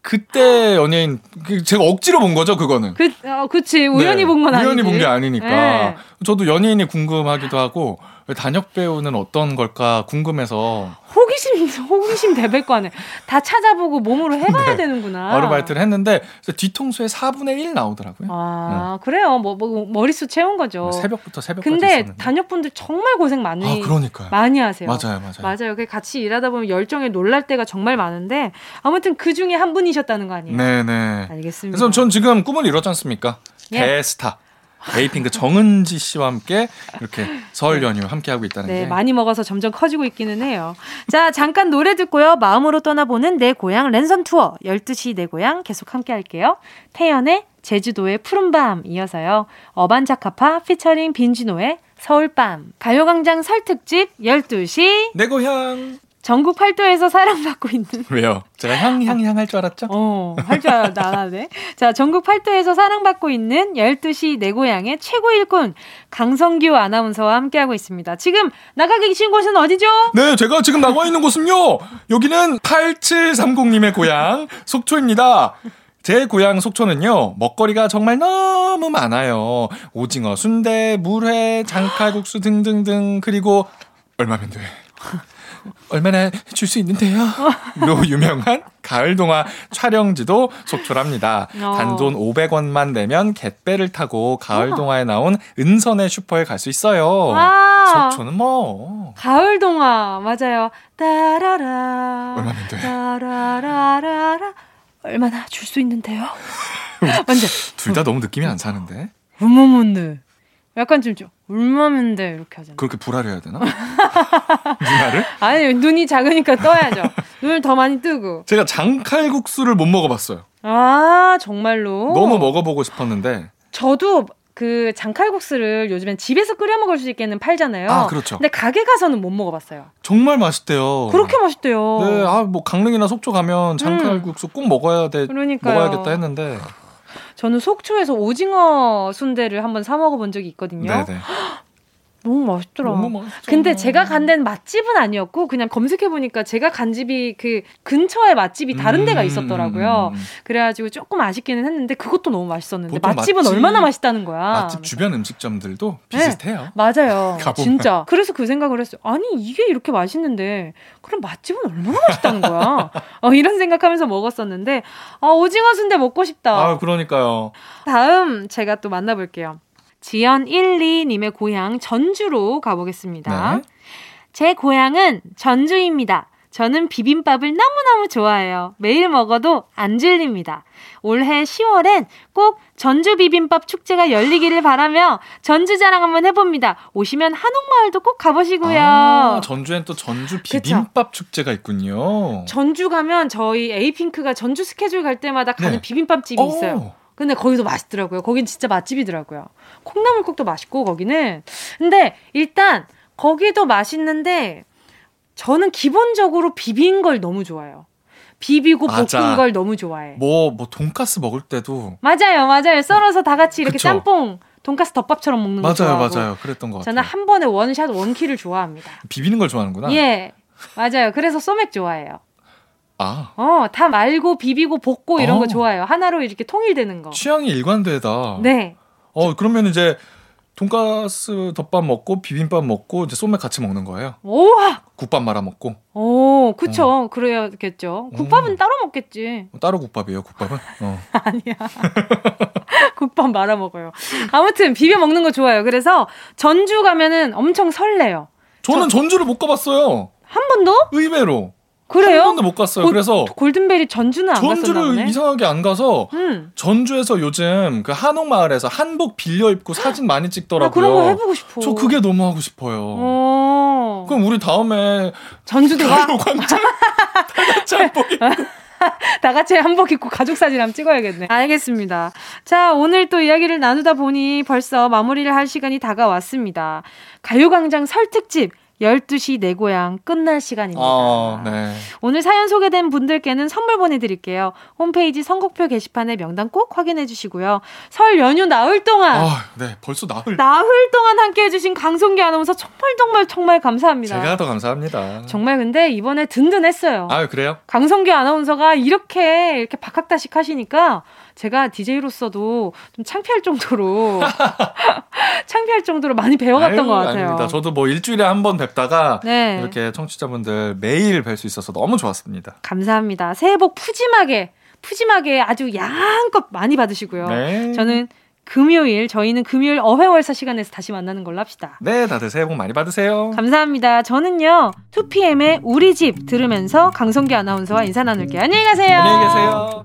그때 연예인 그 제가 억지로 본 거죠 그거는. 그, 어, 그치. 우연히 네, 본건 아니지. 우연히 본 게 아니니까. 네. 저도 연예인이 궁금하기도 하고 단역 배우는 어떤 걸까 궁금해서 호기심, 호기심 대백과네. 다 찾아보고 몸으로 해봐야 네. 되는구나. 아르바이트를 했는데 뒤통수에 4분의 1 나오더라고요. 아, 그래요. 뭐, 뭐, 머릿수 채운 거죠. 뭐 새벽부터 새벽까지 근데 있었는데. 단역분들 정말 고생 많이, 아 그러니까요. 많이 하세요. 맞아요, 맞아요. 맞아요. 그 같이 일하다 보면 열정에 놀랄 때가 정말 많은데 아무튼 그 중에 한 분이셨다는 거 아니에요? 네 네. 알겠습니다. 그래서 전 지금 꿈을 이뤘지 않습니까? 예. 대스타. 에이핑크 정은지 씨와 함께 이렇게 설 연휴 함께 하고 있다는 네, 게 많이 먹어서 점점 커지고 있기는 해요. 자, 잠깐 노래 듣고요. 마음으로 떠나보는 내 고향 랜선 투어 12시 내 고향 계속 함께 할게요. 태연의 제주도의 푸른밤 이어서요. 어반자카파 피처링 빈지노의 서울밤 가요광장 설 특집 12시 내 고향 전국 팔도에서 사랑받고 있는 왜요? 제가 향 향 향 할 줄 알았죠? 어, 할 줄 알았다, 안 하네. 자, 전국 팔도에서 사랑받고 있는 12시 내 고향의 최고 일꾼, 강성규 아나운서와 함께하고 있습니다. 지금 나가 계신 곳은 어디죠? 네, 제가 지금 나와 있는 곳은요. 여기는 8730님의 고향 속초입니다. 제 고향 속초는요, 먹거리가 정말 너무 많아요. 오징어, 순대, 물회, 장칼국수 등등등, 그리고 얼마면 돼? 얼마나 줄 수 있는데요? 로 유명한 가을 동화 촬영지도 속초랍니다. 어. 단돈 500원만 내면 갯배를 타고 가을 우와. 동화에 나온 은선의 슈퍼에 갈 수 있어요. 와. 속초는 뭐 가을 동화, 맞아요. 따라라. 얼마면 돼? 따라라라라. 얼마나 줄 수 있는데요? 완전, 둘 다 너무 느낌이 안 사는데 얼마면데. 약간 좀, 좀, 얼마면데. 이렇게 하잖아. 그렇게 불화려야 되나? 누나를? 아니, 눈이 작으니까 떠야죠. 눈을 더 많이 뜨고. 제가 장칼국수를 못 먹어봤어요. 아, 정말로? 너무 먹어보고 싶었는데 저도 그 장칼국수를 요즘엔 집에서 끓여 먹을 수 있게는 팔잖아요. 아 그렇죠. 근데 가게 가서는 못 먹어봤어요. 정말 맛있대요. 그렇게 맛있대요. 네, 아 뭐 강릉이나 속초 가면 장칼국수 꼭 먹어야 돼. 음. 그러니까요. 먹어야겠다 했는데. 저는 속초에서 오징어 순대를 한번 사 먹어본 적이 있거든요. 네네. 너무 맛있더라. 너무. 근데 제가 간 데는 맛집은 아니었고 그냥 검색해 보니까 제가 간 집이 그 근처에 맛집이 다른 데가 음, 있었더라고요. 음. 그래가지고 조금 아쉽기는 했는데 그것도 너무 맛있었는데 맛집은 맛집- 얼마나 맛있다는 거야. 맛집 주변 음식점들도 비슷해요. 맞아요. 가보면. 진짜. 그래서 그 생각을 했어요. 아니, 이게 이렇게 맛있는데, 그럼 맛집은 얼마나 맛있다는 거야? 어, 이런 생각하면서 먹었었는데, 아, 오징어 순대 먹고 싶다. 아 그러니까요. 다음 제가 또 만나볼게요. 지연12님의 고향 전주로 가보겠습니다. 네. 제 고향은 전주입니다. 저는 비빔밥을 너무너무 좋아해요. 매일 먹어도 안 질립니다. 올해 10월엔 꼭 전주 비빔밥 축제가 열리기를 바라며 전주 자랑 한번 해봅니다. 오시면 한옥마을도 꼭 가보시고요. 아, 전주엔 또 전주 비빔밥 축제가 있군요. 전주 가면 저희 에이핑크가 전주 스케줄 갈 때마다 가는 네. 비빔밥집이 어. 있어요. 근데 거기도 맛있더라고요. 거긴 진짜 맛집이더라고요. 콩나물국도 맛있고 거기는. 근데 일단 거기도 맛있는데 저는 기본적으로 비빈 걸 너무 좋아해요. 비비고 맞아. 볶은 걸 너무 좋아해. 뭐뭐 돈가스 먹을 때도 맞아요, 맞아요. 썰어서 다 같이 이렇게 그쵸. 짬뽕, 돈가스 덮밥처럼 먹는 거 맞아요, 좋아하고. 맞아요. 그랬던 것 같아요. 저는 한 번에 원샷 원키를 좋아합니다. 비비는 걸 좋아하는구나. 예, 맞아요. 그래서 소맥 좋아해요. 아 어, 다 말고 비비고 볶고 이런 어. 거 좋아해요. 하나로 이렇게 통일되는 거. 취향이 일관되다. 네. 어 그러면 이제 돈가스 덮밥 먹고 비빔밥 먹고 이제 소맥 같이 먹는 거예요. 오와! 국밥 말아 먹고 오, 그쵸. 그래야겠죠. 국밥은 음. 따로 먹겠지. 따로 국밥이에요. 국밥은. 어. 아니야. 국밥 말아 먹어요. 아무튼 비벼 먹는 거 좋아요. 그래서 전주 가면은 엄청 설레요. 저는 전주를 못 가봤어요. 한 번도? 의외로. 그래요? 한 번도 못 갔어요. 고, 그래서 골든벨이 전주는 안 전주를 이상하게 안 가서 음. 전주에서 요즘 그 한옥 마을에서 한복 빌려 입고 사진 많이 찍더라고요. 아, 그런 거 해보고 싶어. 저 그게 너무 하고 싶어요. 오. 그럼 우리 다음에 전주도 가. 광장 다 같이 한복 입고. 다 같이 한복 입고 가족 사진 한번 찍어야겠네. 알겠습니다. 자, 오늘 또 이야기를 나누다 보니 벌써 마무리를 할 시간이 다가왔습니다. 가요광장 설특집 12시 내 고향 끝날 시간입니다. 어, 네. 오늘 사연 소개된 분들께는 선물 보내드릴게요. 홈페이지 선곡표 게시판에 명단 꼭 확인해 주시고요. 설 연휴 나흘 동안. 아, 네, 벌써 나흘. 나흘 동안 함께 해주신 강송기 아나운서 정말 정말 정말 감사합니다. 제가 더 감사합니다. 정말 근데 이번에 든든했어요. 아, 그래요? 강성기 아나운서가 이렇게 이렇게 박학다식 하시니까 제가 DJ로서도 좀 창피할 정도로 창피할 정도로 많이 배워갔던 아유, 것 같아요. 아닙니다. 저도 뭐 일주일에 한 번 뵙다가 네. 이렇게 청취자분들 매일 뵐 수 있어서 너무 좋았습니다. 감사합니다. 새해 복 푸짐하게 푸짐하게 아주 양껏 많이 받으시고요. 네. 저는 금요일 저희는 금요일 어회월사 시간에서 다시 만나는 걸로 합시다. 네, 다들 새해 복 많이 받으세요. 감사합니다. 저는요 2PM의 우리 집 들으면서 강성기 아나운서와 인사 나눌게요. 안녕히 가세요. 안녕히 계세요.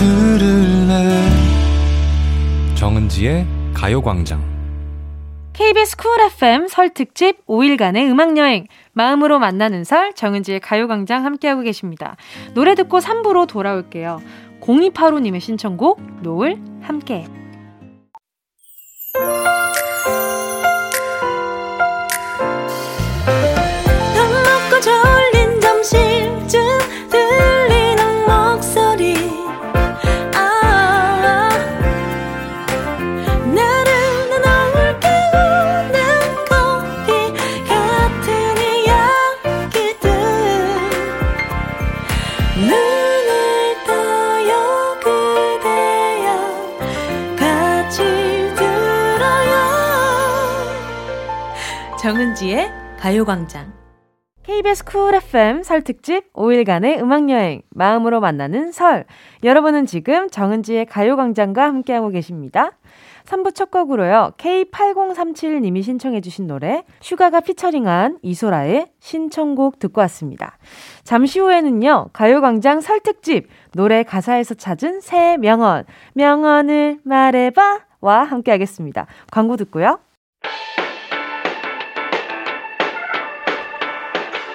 들을래 정은지의 가요광장 KBS 쿨 FM 설 특집 5일간의 음악여행 마음으로 만나는 설 정은지의 가요광장 함께하고 계십니다. 노래 듣고 3부로 돌아올게요. 0285님의 신청곡 노을 함께 정은지의 가요광장. KBS Cool FM 설 특집 5일간의 음악여행 마음으로 만나는 설. 여러분은 지금 정은지의 가요광장과 함께하고 계십니다. 3부 첫 곡으로요. K8037님이 신청해 주신 노래 SUGA가 피처링한 이소라의 신청곡 듣고 왔습니다. 잠시 후에는요. 가요광장 설 특집 노래 가사에서 찾은 새 명언 명언을 말해봐 와 함께 하겠습니다. 광고 듣고요.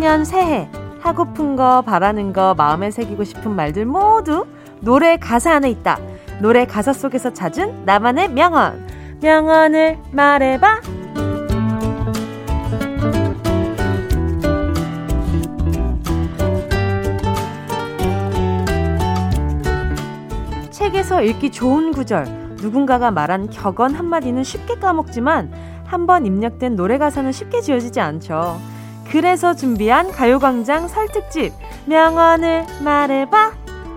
신축년 새해 하고픈 거 바라는 거 마음에 새기고 싶은 말들 모두 노래 가사 안에 있다. 노래 가사 속에서 찾은 나만의 명언. 명언을 말해봐. 책에서 읽기 좋은 구절. 누군가가 말한 격언 한마디는 쉽게 까먹지만 한 번 입력된 노래 가사는 쉽게 지워지지 않죠. 그래서 준비한 가요광장 설특집 명언을 말해봐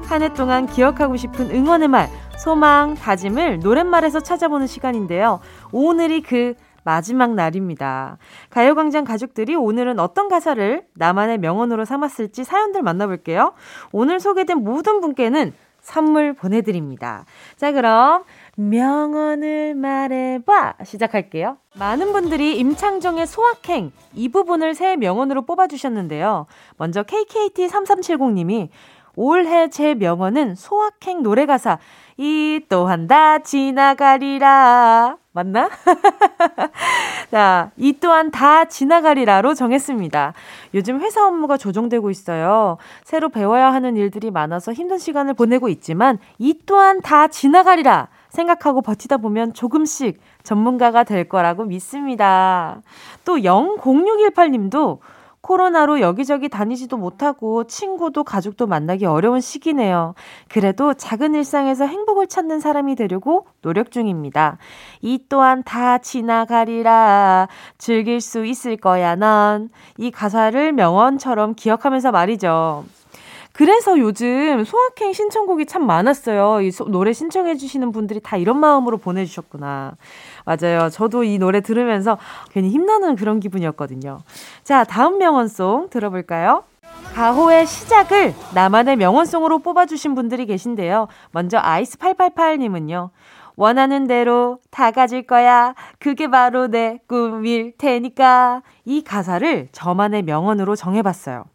한 해 동안 기억하고 싶은 응원의 말 소망 다짐을 노랫말에서 찾아보는 시간인데요 오늘이 그 마지막 날입니다. 가요광장 가족들이 오늘은 어떤 가사를 나만의 명언으로 삼았을지 사연들 만나볼게요. 오늘 소개된 모든 분께는 선물 보내드립니다. 자, 그럼 명언을 말해봐 시작할게요. 많은 분들이 임창정의 소확행 이 부분을 새 명언으로 뽑아주셨는데요. 먼저 KKT3370님이 올해 제 명언은 소확행 노래 가사 이 또한 다 지나가리라. 맞나? 자, 이 또한 다 지나가리라로 정했습니다. 요즘 회사 업무가 조정되고 있어요. 새로 배워야 하는 일들이 많아서 힘든 시간을 보내고 있지만 이 또한 다 지나가리라 생각하고 버티다 보면 조금씩 전문가가 될 거라고 믿습니다. 또 00618님도 코로나로 여기저기 다니지도 못하고 친구도 가족도 만나기 어려운 시기네요. 그래도 작은 일상에서 행복을 찾는 사람이 되려고 노력 중입니다. 이 또한 다 지나가리라. 즐길 수 있을 거야, 넌. 이 가사를 명언처럼 기억하면서 말이죠. 그래서 요즘 소확행 신청곡이 참 많았어요. 이 소, 노래 신청해주시는 분들이 다 이런 마음으로 보내주셨구나. 맞아요. 저도 이 노래 들으면서 괜히 힘나는 그런 기분이었거든요. 자, 다음 명언송 들어볼까요? 가호의 시작을 나만의 명언송으로 뽑아주신 분들이 계신데요. 먼저 아이스888님은요. 원하는 대로 다 가질 거야. 그게 바로 내 꿈일 테니까. 이 가사를 저만의 명언으로 정해봤어요.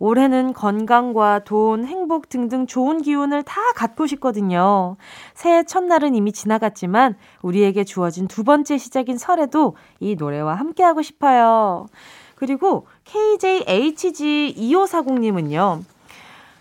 올해는 건강과 돈, 행복 등등 좋은 기운을 다 갖고 싶거든요. 새해 첫날은 이미 지나갔지만 우리에게 주어진 두 번째 시작인 설에도 이 노래와 함께하고 싶어요. 그리고 KJHG2540님은요.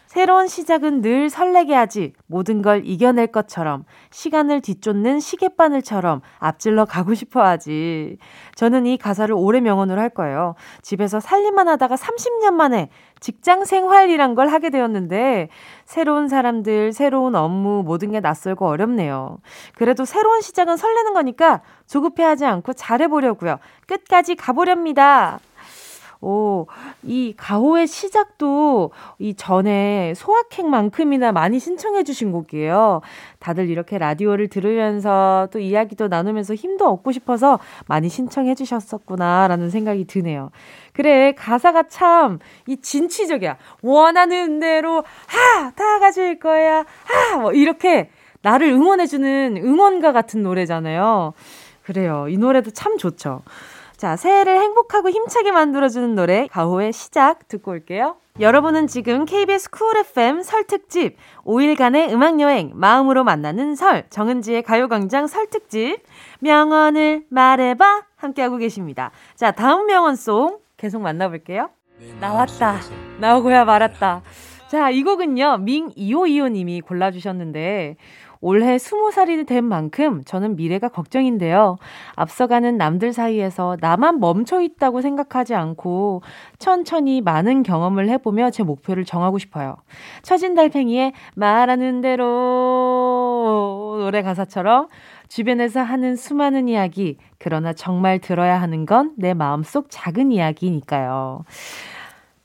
새로운 시작은 늘 설레게 하지 모든 걸 이겨낼 것처럼 시간을 뒤쫓는 시계바늘처럼 앞질러 가고 싶어 하지. 저는 이 가사를 올해 명언으로 할 거예요. 집에서 살림만 하다가 30년 만에 직장 생활이란 걸 하게 되었는데 새로운 사람들, 새로운 업무 모든 게 낯설고 어렵네요. 그래도 새로운 시작은 설레는 거니까 조급해하지 않고 잘해보려고요. 끝까지 가보렵니다. 오, 이 가호의 시작도 이 전에 소확행만큼이나 많이 신청해 주신 곡이에요. 다들 이렇게 라디오를 들으면서 또 이야기도 나누면서 힘도 얻고 싶어서 많이 신청해 주셨었구나라는 생각이 드네요. 그래, 가사가 참 이 진취적이야. 원하는 대로 하! 다 가질 거야. 하! 뭐 이렇게 나를 응원해 주는 응원가 같은 노래잖아요. 그래요. 이 노래도 참 좋죠. 자, 새해를 행복하고 힘차게 만들어주는 노래, 가호의 시작 듣고 올게요. 여러분은 지금 KBS 쿨 FM 설 특집 5일간의 음악 여행 마음으로 만나는 설 정은지의 가요광장 설 특집 명언을 말해봐 함께하고 계십니다. 자 다음 명언송 계속 만나볼게요. 나왔다 나오고야 말았다. 자 이 곡은요 밍이오이오님이 골라주셨는데 올해 스무 살이 된 만큼 저는 미래가 걱정인데요. 앞서가는 남들 사이에서 나만 멈춰 있다고 생각하지 않고 천천히 많은 경험을 해보며 제 목표를 정하고 싶어요. 처진 달팽이의 말하는 대로 노래 가사처럼 주변에서 하는 수많은 이야기, 그러나 정말 들어야 하는 건 내 마음속 작은 이야기니까요.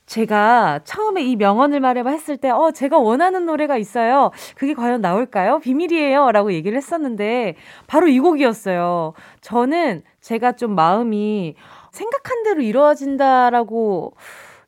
제가 처음에 이 명언을 말해봐 했을 때, 어, 제가 원하는 노래가 있어요. 그게 과연 나올까요? 비밀이에요. 라고 얘기를 했었는데, 바로 이 곡이었어요. 저는 제가 좀 마음이 생각한 대로 이루어진다라고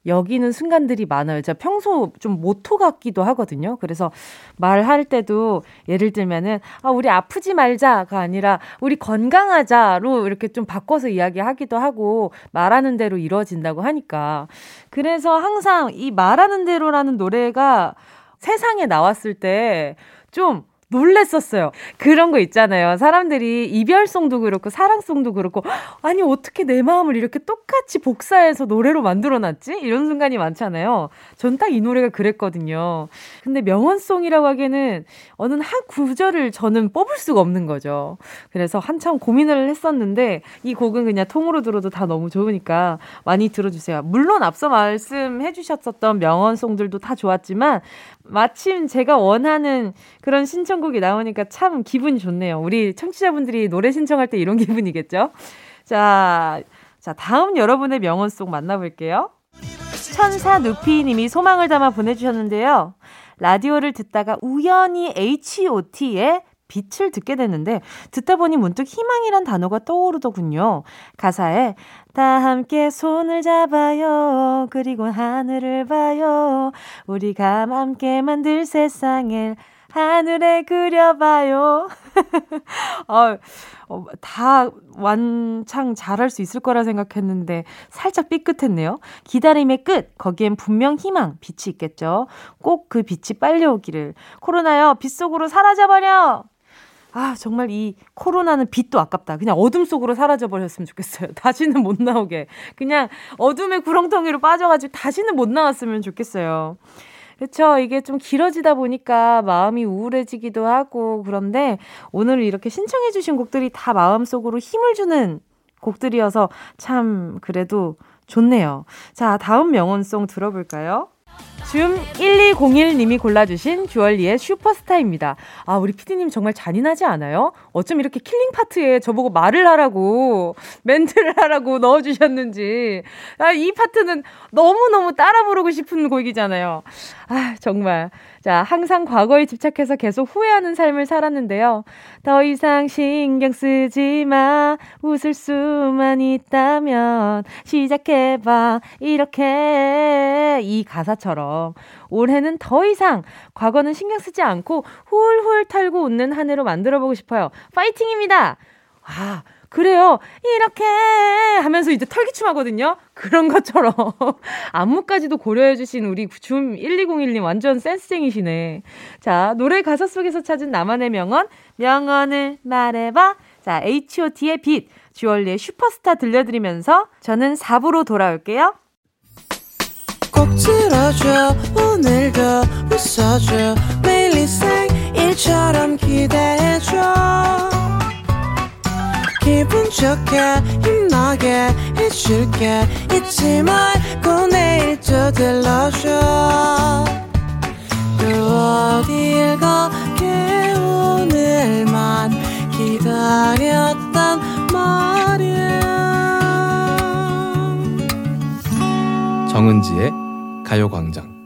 여기는 순간들이 많아요. 제가 평소 좀 모토 같기도 하거든요. 그래서 말할 때도 예를 들면은 아 우리 아프지 말자가 아니라 우리 건강하자로 이렇게 좀 바꿔서 이야기하기도 하고 말하는 대로 이루어진다고 하니까 그래서 항상 이 말하는 대로라는 노래가 세상에 나왔을 때좀 놀랬었어요. 그런 거 있잖아요. 사람들이 이별송도 그렇고 사랑송도 그렇고 아니 어떻게 내 마음을 이렇게 똑같이 복사해서 노래로 만들어 놨지? 이런 순간이 많잖아요. 전 딱 이 노래가 그랬거든요. 근데 명언송이라고 하기에는 어느 한 구절을 저는 뽑을 수가 없는 거죠. 그래서 한참 고민을 했었는데 이 곡은 그냥 통으로 들어도 다 너무 좋으니까 많이 들어주세요. 물론 앞서 말씀해 주셨었던 명언송들도 다 좋았지만 마침 제가 원하는 그런 신청곡이 나오니까 참 기분이 좋네요. 우리 청취자분들이 노래 신청할 때 이런 기분이겠죠? 자, 자, 다음 여러분의 명언송 만나볼게요. 천사 누피님이 소망을 담아 보내주셨는데요. 라디오를 듣다가 우연히 H.O.T의 빛을 듣게 됐는데 듣다 보니 문득 희망이란 단어가 떠오르더군요. 가사에 다 함께 손을 잡아요. 그리고 하늘을 봐요. 우리가 함께 만들 세상을 하늘에 그려봐요. 어, 어, 다 완창 잘할 수 있을 거라 생각했는데 살짝 삐끗했네요. 기다림의 끝. 거기엔 분명 희망, 빛이 있겠죠. 꼭 그 빛이 빨리 오기를. 코로나요, 빛 속으로 사라져버려! 아, 정말 이 코로나는 빛도 아깝다. 그냥 어둠 속으로 사라져버렸으면 좋겠어요. 다시는 못 나오게. 그냥 어둠의 구렁텅이로 빠져가지고 다시는 못 나왔으면 좋겠어요. 그쵸. 이게 좀 길어지다 보니까 마음이 우울해지기도 하고 그런데 오늘 이렇게 신청해 주신 곡들이 다 마음속으로 힘을 주는 곡들이어서 참 그래도 좋네요. 자, 다음 명언송 들어볼까요? 줌 1201님이 골라주신 쥬얼리의 Superstar입니다. 아, 우리 피디님 정말 잔인하지 않아요? 어쩜 이렇게 killing part에 저보고 말을 하라고, 멘트를 하라고 넣어주셨는지. 아, 이 파트는 너무너무 따라 부르고 싶은 곡이잖아요. 아, 정말. 자, 항상 과거에 집착해서 계속 후회하는 삶을 살았는데요. 더 이상 신경 쓰지 마. 웃을 수만 있다면 시작해봐. 이렇게 이 가사처럼 올해는 더 이상 과거는 신경 쓰지 않고 훌훌 털고 웃는 한 해로 만들어 보고 싶어요. 파이팅입니다. 아, 그래요. 이렇게 하면서 이제 털기춤 하거든요. 그런 것처럼 안무까지도 고려해 주신 우리 줌 1201님 완전 센스쟁이시네. 자, 노래 가사 속에서 찾은 나만의 명언, 명언을 말해 봐. 자, H.O.T의 빛, 주얼리의 슈퍼스타 들려드리면서 저는 4부로 돌아올게요. 꼭 들어줘 오늘도 웃어줘 매일 생일처럼 기대해줘 기분 좋게 힘나게 해줄게. 잊지 말고 내일 또 들러줘 또 어딜 가게 오늘만 기다렸단 말이야. 정은지의 가요광장.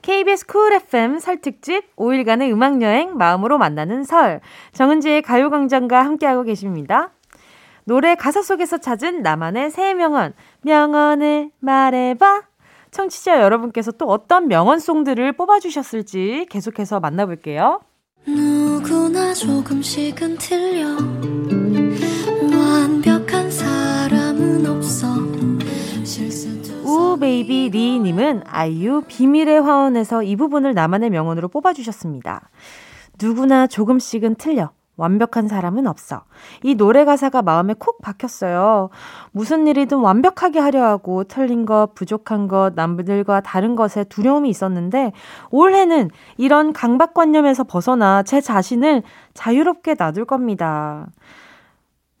KBS 쿨 FM 설 특집 5일간의 음악 여행 마음으로 만나는 설. 정은지의 가요광장과 함께하고 계십니다. 노래 가사 속에서 찾은 나만의 새 명언, 명언을 말해봐. 청취자 여러분께서 또 어떤 명언송들을 뽑아주셨을지 계속해서 만나볼게요. 누구나 조금씩은 틀려 완벽한 사람은 없어 우베이비 리님은 아이유 비밀의 화원에서 이 부분을 나만의 명언으로 뽑아주셨습니다. 누구나 조금씩은 틀려. 완벽한 사람은 없어. 이 노래 가사가 마음에 콕 박혔어요. 무슨 일이든 완벽하게 하려 하고 틀린 것, 부족한 것, 남들과 다른 것에 두려움이 있었는데 올해는 이런 강박관념에서 벗어나 제 자신을 자유롭게 놔둘 겁니다.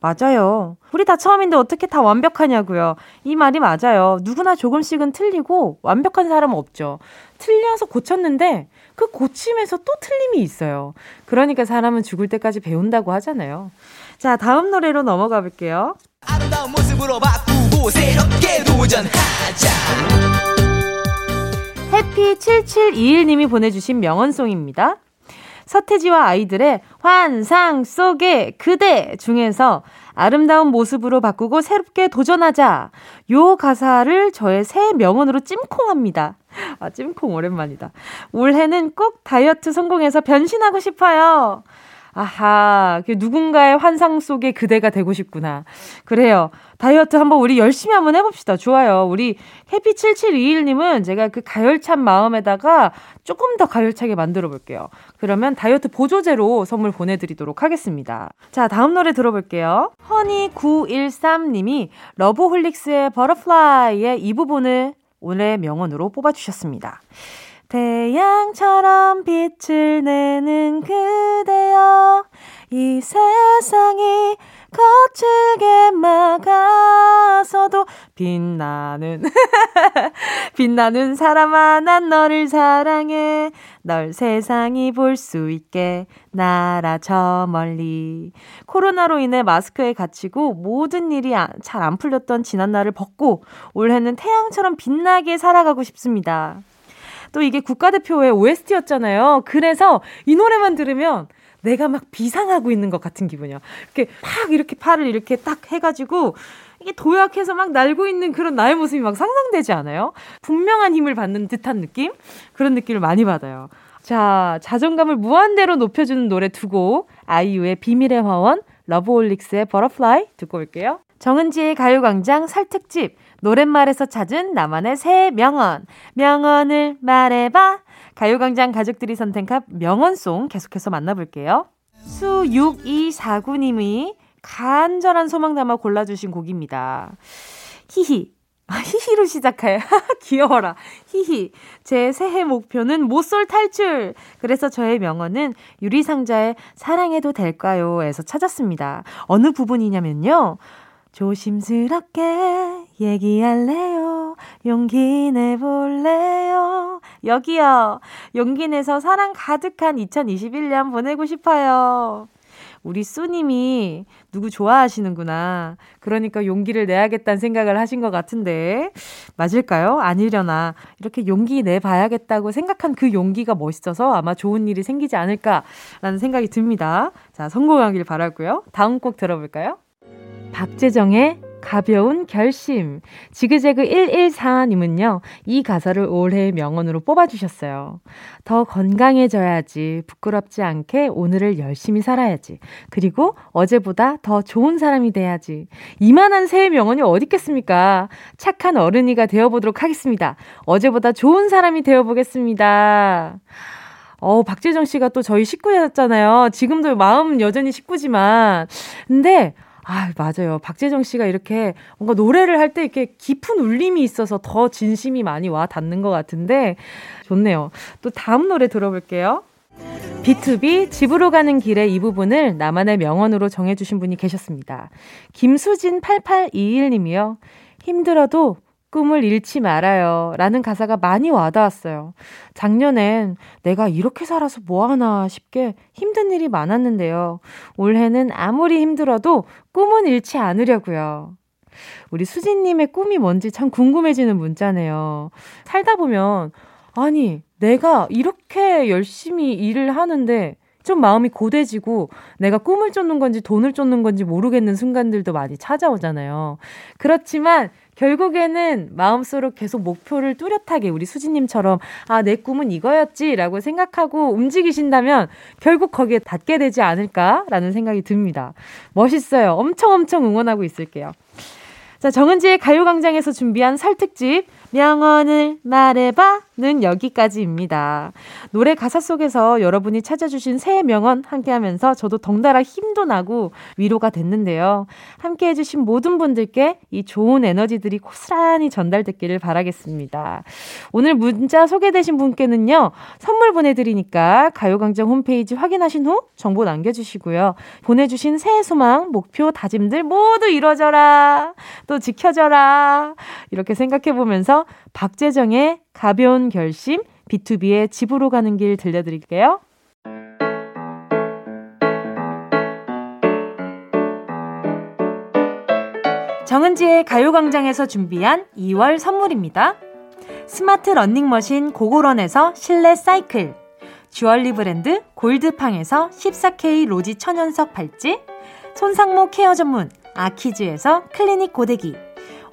맞아요. 우리 다 처음인데 어떻게 다 완벽하냐고요. 이 말이 맞아요. 누구나 조금씩은 틀리고 완벽한 사람은 없죠. 틀려서 고쳤는데 그 고침에서 또 틀림이 있어요. 그러니까 사람은 죽을 때까지 배운다고 하잖아요. 자, 다음 노래로 넘어가 볼게요. 아름다운 모습으로 바꾸고 새롭게 도전하자. 해피7721님이 보내주신 명언송입니다. 서태지와 아이들의 환상 속의 그대 중에서 아름다운 모습으로 바꾸고 새롭게 도전하자. 요 가사를 저의 새 명언으로 찜콩합니다. 아, 찜콩 오랜만이다. 올해는 꼭 다이어트 성공해서 변신하고 싶어요. 아하, 그 누군가의 환상 속의 그대가 되고 싶구나. 그래요. 다이어트 한번 우리 열심히 한번 해봅시다. 좋아요. 우리 해피7721님은 제가 그 가열찬 마음에다가 조금 더 가열차게 만들어 볼게요. 그러면 다이어트 보조제로 선물 보내드리도록 하겠습니다. 자, 다음 노래 들어볼게요. 허니913님이 러브홀릭스의 Butterfly의 이 부분을 오늘의 명언으로 뽑아주셨습니다. 태양처럼 빛을 내는 그대여 이 세상이 거칠게 막아서도 빛나는 빛나는 사람아 난 너를 사랑해 널 세상이 볼 수 있게 날아 저 멀리 코로나로 인해 마스크에 갇히고 모든 일이 잘 안 풀렸던 지난 날을 벗고 올해는 태양처럼 빛나게 살아가고 싶습니다. 또 이게 국가대표의 OST였잖아요. 그래서 이 노래만 들으면 내가 막 비상하고 있는 것 같은 기분이야. 이렇게 팍 이렇게 팔을 이렇게 딱 해가지고 이게 도약해서 막 날고 있는 그런 나의 모습이 막 상상되지 않아요? 분명한 힘을 받는 듯한 느낌? 그런 느낌을 많이 받아요. 자, 자존감을 무한대로 높여주는 노래 두 곡. 아이유의 비밀의 화원, 러브홀릭스의 Butterfly 듣고 올게요. 정은지의 가요광장 설특집. 노랫말에서 찾은 나만의 새 명언. 명언을 말해봐. 가요광장 가족들이 선택한 명언송 계속해서 만나볼게요. 수6249님이 간절한 소망 담아 골라주신 곡입니다. 히히. 히히로 시작해. 귀여워라. 히히. 제 새해 목표는 못쏠 탈출. 그래서 저의 명언은 유리상자의 사랑해도 될까요? 에서 찾았습니다. 어느 부분이냐면요. 조심스럽게 얘기할래요. 용기 내볼래요. 여기요. 용기 내서 사랑 가득한 2021년 보내고 싶어요. 우리 쏘님이 누구 좋아하시는구나. 그러니까 용기를 내야겠다는 생각을 하신 것 같은데, 맞을까요? 아니려나. 이렇게 용기 내봐야겠다고 생각한 그 용기가 멋있어서 아마 좋은 일이 생기지 않을까라는 생각이 듭니다. 자, 성공하길 바라고요 다음 곡 들어볼까요? 박재정의 가벼운 결심. 지그재그 114님은요, 이 가사를 올해의 명언으로 뽑아주셨어요. 더 건강해져야지. 부끄럽지 않게 오늘을 열심히 살아야지. 그리고 어제보다 더 좋은 사람이 돼야지. 이만한 새해 명언이 어디 있겠습니까? 착한 어른이가 되어보도록 하겠습니다. 어제보다 좋은 사람이 되어보겠습니다. 어, 박재정 씨가 또 저희 식구였잖아요. 지금도 마음은 여전히 식구지만. 근데, 아, 맞아요. 박재정 씨가 이렇게 뭔가 노래를 할 때 이렇게 깊은 울림이 있어서 더 진심이 많이 와 닿는 것 같은데 좋네요. 또 다음 노래 들어볼게요. B2B 집으로 가는 길에 이 부분을 나만의 명언으로 정해주신 분이 계셨습니다. 김수진 8821님이요. 힘들어도 꿈을 잃지 말아요. 라는 가사가 많이 와닿았어요. 작년엔 내가 이렇게 살아서 뭐하나 싶게 힘든 일이 많았는데요. 올해는 아무리 힘들어도 꿈은 잃지 않으려고요. 우리 수진님의 꿈이 뭔지 참 궁금해지는 문자네요. 살다 보면, 아니, 내가 이렇게 열심히 일을 하는데, 좀 마음이 고대지고 내가 꿈을 쫓는 건지 돈을 쫓는 건지 모르겠는 순간들도 많이 찾아오잖아요. 그렇지만 결국에는 마음속으로 계속 목표를 뚜렷하게 우리 수지님처럼 아, 내 꿈은 이거였지 라고 생각하고 움직이신다면 결국 거기에 닿게 되지 않을까라는 생각이 듭니다. 멋있어요. 엄청 엄청 응원하고 있을게요. 자, 정은지의 가요광장에서 준비한 설특집 명언을 말해봐 는 여기까지입니다. 노래 가사 속에서 여러분이 찾아주신 새 명언 함께 하면서 저도 덩달아 힘도 나고 위로가 됐는데요. 함께 해주신 모든 분들께 이 좋은 에너지들이 고스란히 전달됐기를 바라겠습니다. 오늘 문자 소개되신 분께는요, 선물 보내드리니까 가요광장 홈페이지 확인하신 후 정보 남겨주시고요. 보내주신 새해 소망, 목표, 다짐들 모두 이뤄져라. 또 지켜져라. 이렇게 생각해보면서 박재정의 가벼운 결심, B2B의 집으로 가는 길 들려드릴게요. 정은지의 가요광장에서 준비한 2월 선물입니다. 스마트 러닝머신 고고런에서 실내 사이클, 주얼리 브랜드 골드팡에서 14K rosy 천연석 팔찌, 손상모 케어 전문 아키즈에서 클리닉 고데기,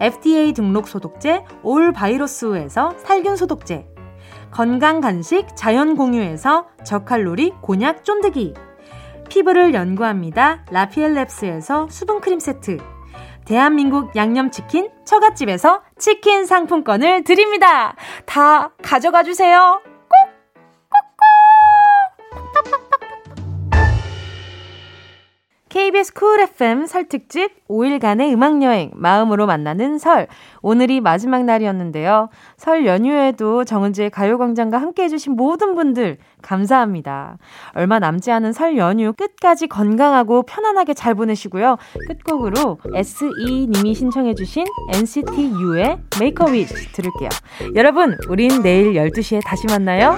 FDA 등록 소독제 올 바이러스에서 살균 소독제, 건강 간식 자연 공유에서 저칼로리 곤약 쫀득이, 피부를 연구합니다. 라피엘랩스에서 수분 크림 세트, 대한민국 양념치킨 처갓집에서 치킨 상품권을 드립니다. 다 가져가 주세요. KBS 쿨 FM 설 특집 5일간의 음악여행 마음으로 만나는 설. 오늘이 마지막 날이었는데요. 설 연휴에도 정은지의 가요광장과 함께 해주신 모든 분들 감사합니다. 얼마 남지 않은 설 연휴 끝까지 건강하고 편안하게 잘 보내시고요. 끝곡으로 SE님이 신청해주신 NCT U의 Make a Wish 들을게요. 여러분, 우린 내일 12시에 다시 만나요.